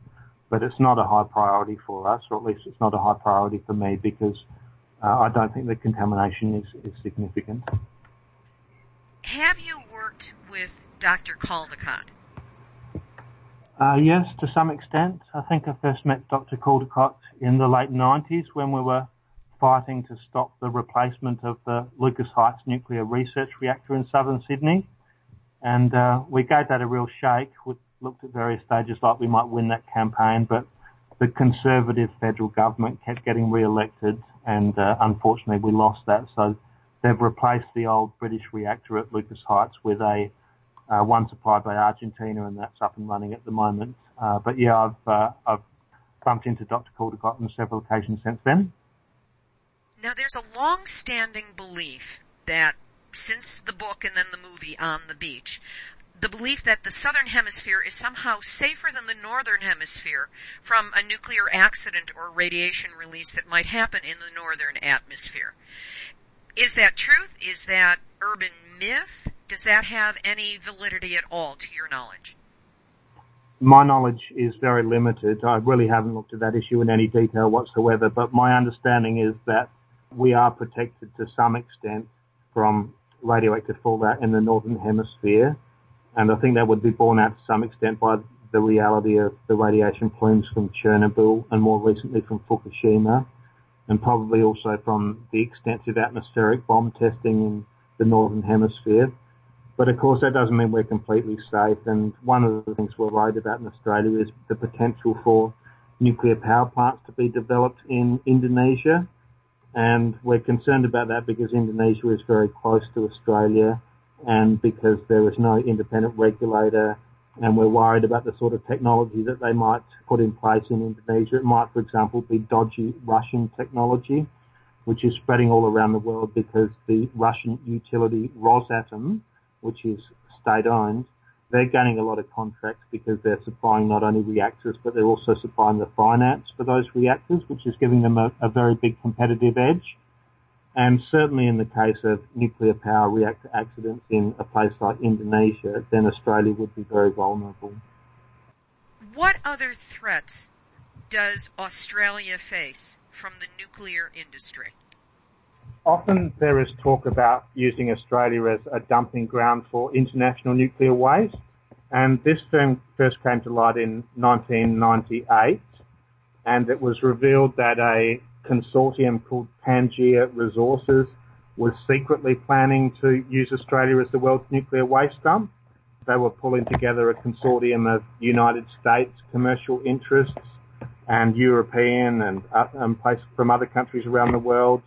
but it's not a high priority for us, or at least it's not a high priority for me because uh, I don't think the contamination is, is significant. Have you worked with Dr. Caldicott? Uh, yes, to some extent. I think I first met Dr. Caldicott in the late 90s when we were fighting to stop the replacement of the Lucas Heights nuclear research reactor in southern Sydney. And uh, we gave that a real shake. We looked at various stages like we might win that campaign, but the Conservative federal government kept getting re-elected and uh, unfortunately we lost that. So they've replaced the old British reactor at Lucas Heights with a uh, one supplied by Argentina, and that's up and running at the moment. Uh, but yeah, I've uh, I've bumped into Dr. Caldicott on several occasions since then. Now, there's a long-standing belief that since the book and then the movie On the Beach, the belief that the southern hemisphere is somehow safer than the northern hemisphere from a nuclear accident or radiation release that might happen in the northern atmosphere. Is that truth? Is that urban myth? Does that have any validity at all to your knowledge? My knowledge is very limited. I really haven't looked at that issue in any detail whatsoever, but my understanding is that we are protected to some extent from radioactive fallout in the northern hemisphere. And I think that would be borne out to some extent by the reality of the radiation plumes from Chernobyl and more recently from Fukushima and probably also from the extensive atmospheric bomb testing in the northern hemisphere. But of course, that doesn't mean we're completely safe. And one of the things we're worried about in Australia is the potential for nuclear power plants to be developed in Indonesia. And we're concerned about that because Indonesia is very close to Australia and because there is no independent regulator and we're worried about the sort of technology that they might put in place in Indonesia. It might, for example, be dodgy Russian technology, which is spreading all around the world because the Russian utility Rosatom which is state-owned, they're gaining a lot of contracts because they're supplying not only reactors, but they're also supplying the finance for those reactors, which is giving them a, a very big competitive edge. And certainly in the case of nuclear power reactor accidents in a place like Indonesia, then Australia would be very vulnerable. What other threats does Australia face from the nuclear industry? Often there is talk about using Australia as a dumping ground for international nuclear waste. And this term first came to light in 1998. And it was revealed that a consortium called Pangaea Resources was secretly planning to use Australia as the world's nuclear waste dump. They were pulling together a consortium of United States commercial interests and European and, uh, and from other countries around the world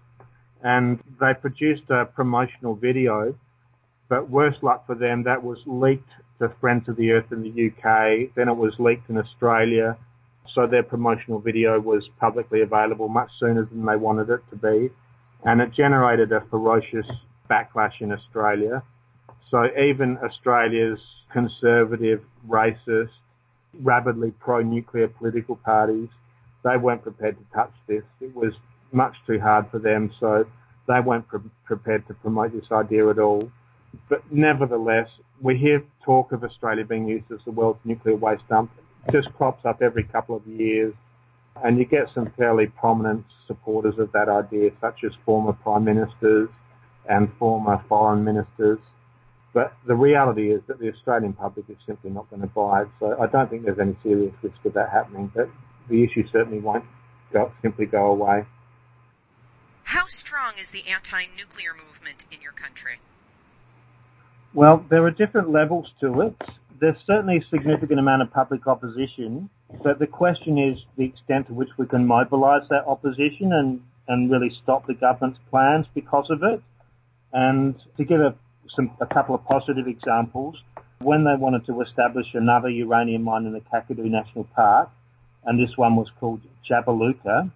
and they produced a promotional video. But worse luck for them, that was leaked to Friends of the Earth in the UK. Then it was leaked in Australia. So their promotional video was publicly available much sooner than they wanted it to be. And it generated a ferocious backlash in Australia. So even Australia's conservative, racist, rabidly pro-nuclear political parties, they weren't prepared to touch this. It was much too hard for them, so they weren't pre- prepared to promote this idea at all. but nevertheless, we hear talk of Australia being used as the world's nuclear waste dump. It just crops up every couple of years, and you get some fairly prominent supporters of that idea, such as former prime ministers and former foreign ministers. But the reality is that the Australian public is simply not going to buy it. So I don't think there's any serious risk of that happening. But the issue certainly won't go, simply go away. How strong is the anti-nuclear movement in your country? Well, there are different levels to it. There's certainly a significant amount of public opposition, but the question is the extent to which we can mobilise that opposition and, and really stop the government's plans because of it. And to give a, some, a couple of positive examples, when they wanted to establish another uranium mine in the Kakadu National Park, and this one was called Jabiluka,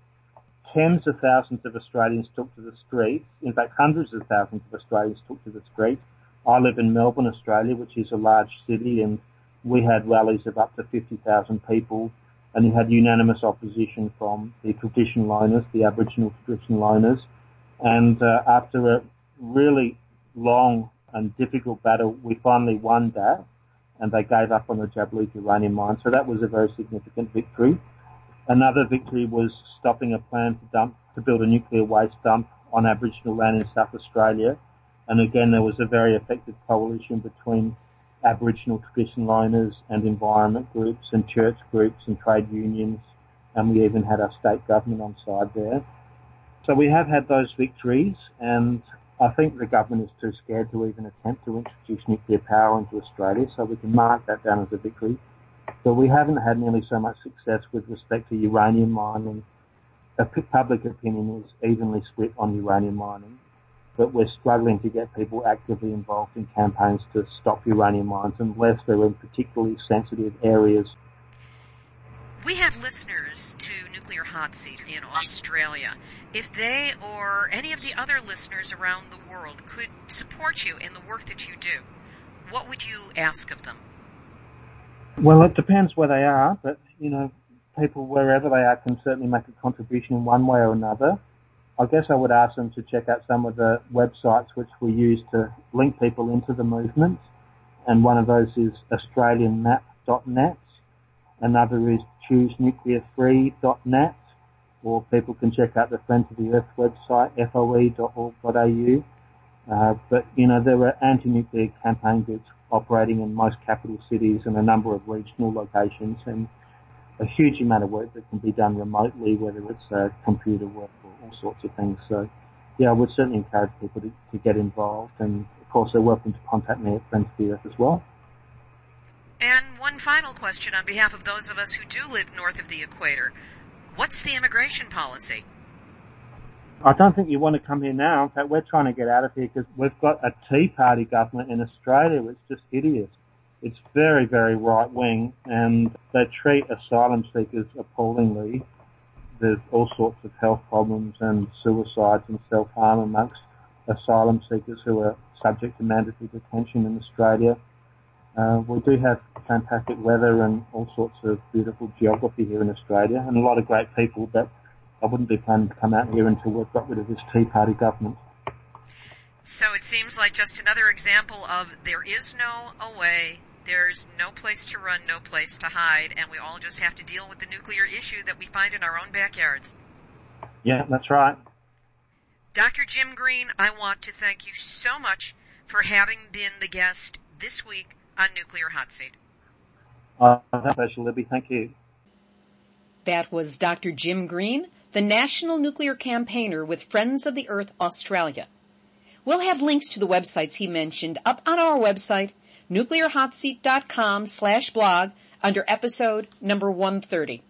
tens of thousands of Australians took to the streets. In fact, hundreds of thousands of Australians took to the streets. I live in Melbourne, Australia, which is a large city, and we had rallies of up to 50,000 people, and you had unanimous opposition from the traditional owners, the Aboriginal traditional owners. And uh, after a really long and difficult battle, we finally won that, and they gave up on the Jabiluka uranium mine. So that was a very significant victory. Another victory was stopping a plan to dump to build a nuclear waste dump on Aboriginal land in South Australia. And again, there was a very effective coalition between Aboriginal traditional owners and environment groups and church groups and trade unions. And we even had our state government on side there. So we have had those victories and I think the government is too scared to even attempt to introduce nuclear power into Australia, so we can mark that down as a victory. But we haven't had nearly so much success with respect to uranium mining. Public opinion is evenly split on uranium mining, but we're struggling to get people actively involved in campaigns to stop uranium mines unless they're in particularly sensitive areas we have listeners to Nuclear Hot Seat in Australia. If they or any of the other listeners around the world could support you in the work that you do, what would you ask of them? Well, it depends where they are, but you know, people wherever they are can certainly make a contribution in one way or another. I guess I would ask them to check out some of the websites which we use to link people into the movement, and one of those is AustralianMap.net. Another is choosenuclearfree.net, or people can check out the Friends of the Earth website, foe.org.au. Uh, but, you know, there are anti-nuclear campaign groups operating in most capital cities and a number of regional locations and a huge amount of work that can be done remotely, whether it's uh, computer work or all sorts of things. So, yeah, I would certainly encourage people to, to get involved and, of course, they're welcome to contact me at Friends of the Earth as well. And one final question on behalf of those of us who do live north of the equator. What's the immigration policy? I don't think you want to come here now. In fact, we're trying to get out of here because we've got a Tea Party government in Australia which is just hideous. It's very, very right wing and they treat asylum seekers appallingly. There's all sorts of health problems and suicides and self-harm amongst asylum seekers who are subject to mandatory detention in Australia. Uh, we do have fantastic weather and all sorts of beautiful geography here in Australia and a lot of great people, but I wouldn't be planning to come out here until we've got rid of this Tea Party government. So it seems like just another example of there is no away, there's no place to run, no place to hide, and we all just have to deal with the nuclear issue that we find in our own backyards. Yeah, that's right. Dr. Jim Green, I want to thank you so much for having been the guest this week on Nuclear Hot Seat. Uh, pleasure, Libbe. Thank you. That was Dr. Jim Green, the National Nuclear Campaigner with Friends of the Earth Australia. We'll have links to the websites he mentioned up on our website, nuclearhotseat.com slash blog under episode number 130.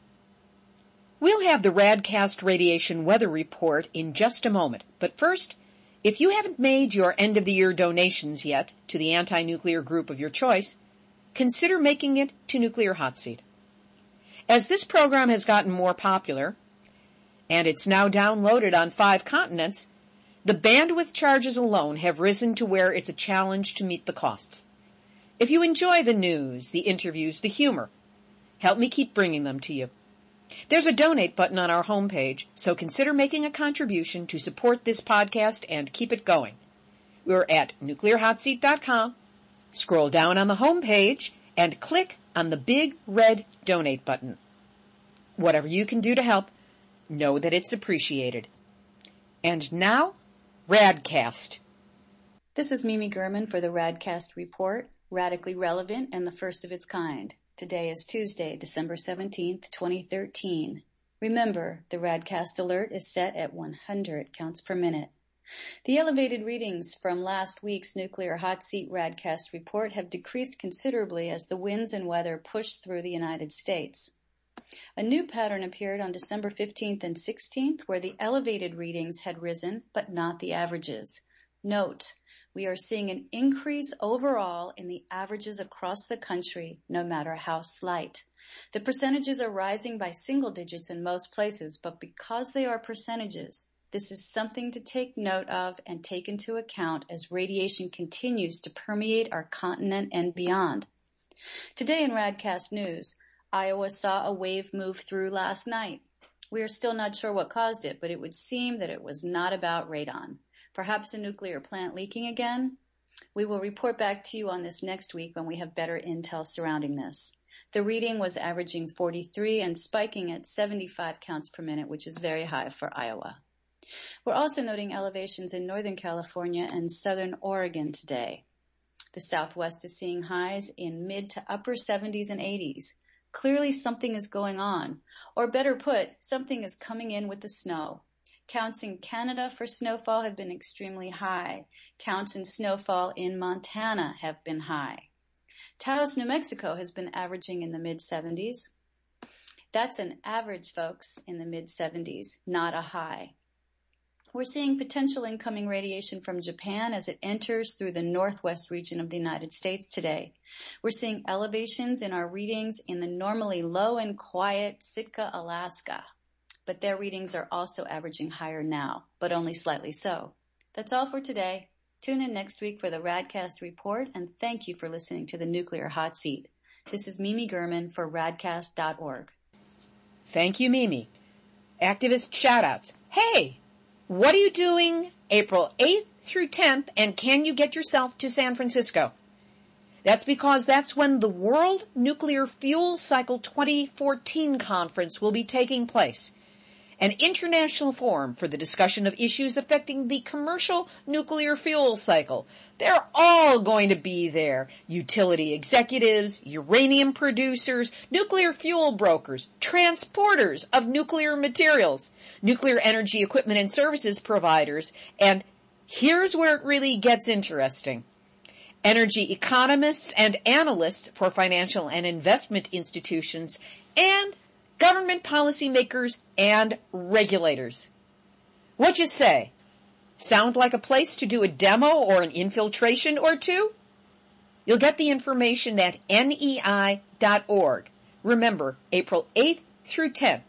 We'll have the Radcast Radiation Weather Report in just a moment, but first, if you haven't made your end of the year donations yet to the anti-nuclear group of your choice, consider making it to Nuclear Hot Seat. As this program has gotten more popular, and it's now downloaded on five continents, the bandwidth charges alone have risen to where it's a challenge to meet the costs. If you enjoy the news, the interviews, the humor, help me keep bringing them to you. There's a donate button on our homepage, so consider making a contribution to support this podcast and keep it going. We're at nuclearhotseat.com. Scroll down on the homepage and click on the big red donate button. Whatever you can do to help, know that it's appreciated. And now, Radcast. This is Mimi German for the Radcast Report, radically relevant and the first of its kind. Today is Tuesday, December 17th, 2013. Remember, the Radcast alert is set at 100 counts per minute. The elevated readings from last week's nuclear hot seat Radcast report have decreased considerably as the winds and weather push through the United States. A new pattern appeared on December 15th and 16th where the elevated readings had risen, but not the averages. Note, we are seeing an increase overall in the averages across the country, no matter how slight. The percentages are rising by single digits in most places, but because they are percentages, this is something to take note of and take into account as radiation continues to permeate our continent and beyond. Today in Radcast News, Iowa saw a wave move through last night. We are still not sure what caused it, but it would seem that it was not about radon. Perhaps a nuclear plant leaking again? We will report back to you on this next week when we have better intel surrounding this. The reading was averaging 43 and spiking at 75 counts per minute, which is very high for Iowa. We're also noting elevations in Northern California and Southern Oregon today. The Southwest is seeing highs in mid to upper 70s and 80s. Clearly something is going on. Or better put, something is coming in with the snow. Counts in Canada for snowfall have been extremely high. Counts in snowfall in Montana have been high. Taos, New Mexico has been averaging in the mid 70s. That's an average, folks, in the mid 70s, not a high. We're seeing potential incoming radiation from Japan as it enters through the northwest region of the United States today. We're seeing elevations in our readings in the normally low and quiet Sitka, Alaska. But their readings are also averaging higher now, but only slightly so. That's all for today. Tune in next week for the Radcast report and thank you for listening to the Nuclear Hot Seat. This is Mimi German for radcast.org. Thank you, Mimi. Activist shoutouts. Hey! What are you doing April 8th through 10th and can you get yourself to San Francisco? That's because that's when the World Nuclear Fuel Cycle 2014 conference will be taking place an international forum for the discussion of issues affecting the commercial nuclear fuel cycle. They're all going to be there. Utility executives, uranium producers, nuclear fuel brokers, transporters of nuclear materials, nuclear energy equipment and services providers, and here's where it really gets interesting. Energy economists and analysts for financial and investment institutions and government policymakers, and regulators. What you say? Sound like a place to do a demo or an infiltration or two? You'll get the information at nei.org. Remember, April 8th through 10th.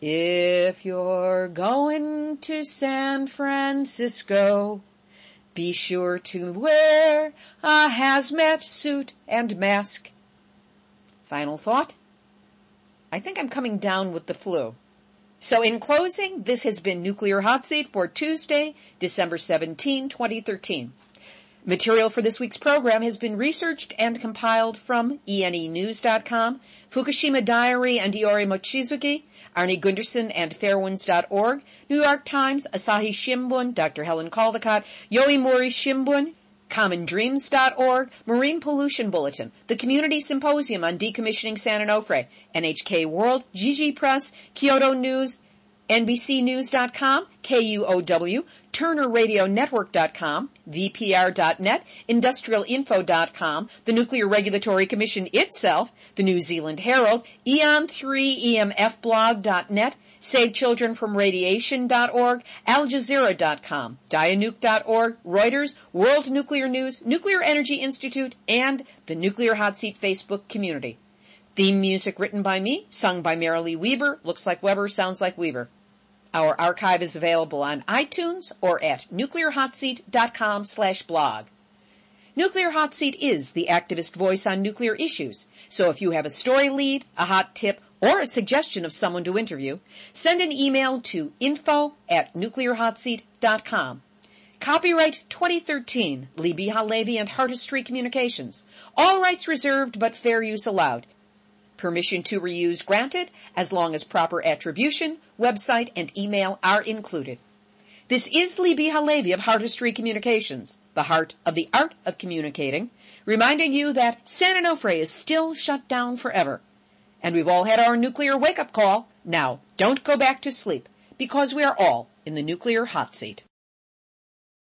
If you're going to San Francisco, be sure to wear a hazmat suit and mask. Final thought? I think I'm coming down with the flu. So in closing, this has been Nuclear Hot Seat for Tuesday, December 17, 2013. Material for this week's program has been researched and compiled from enenews.com, Fukushima Diary and Iori Mochizuki, Arnie Gundersen and Fairewinds.org, New York Times, Asahi Shimbun, Dr. Helen Caldicott, Yomiuri Shimbun, commondreams.org, Marine Pollution Bulletin, the Community Symposium on Decommissioning San Onofre, NHK World, Jiji Press, Kyodo News, NBCNews.com, KUOW, TurnerRadioNetwork.com, VPR.net, IndustrialInfo.com, the Nuclear Regulatory Commission itself, the New Zealand Herald, Eon3EMFblog.net, SaveChildrenFromRadiation.org, AlJazeera.com, Dianuke.org, Reuters, World Nuclear News, Nuclear Energy Institute, and the Nuclear Hot Seat Facebook community. Theme music written by me, sung by Marilee Weber, looks like Weber, sounds like Weber. Our archive is available on iTunes or at nuclearhotseat.com slash blog. Nuclear Hot Seat is the activist voice on nuclear issues. So if you have a story lead, a hot tip, or a suggestion of someone to interview, send an email to info at nuclearhotseat.com. Copyright 2013, Libbe HaLevy and Heartistry Communications. All rights reserved, but fair use allowed. Permission to reuse granted as long as proper attribution, website, and email are included. This is Libbe HaLevy of Heartistry Communications, the heart of the art of communicating, reminding you that San Onofre is still shut down forever. And we've all had our nuclear wake-up call. Now, don't go back to sleep, because we are all in the nuclear hot seat.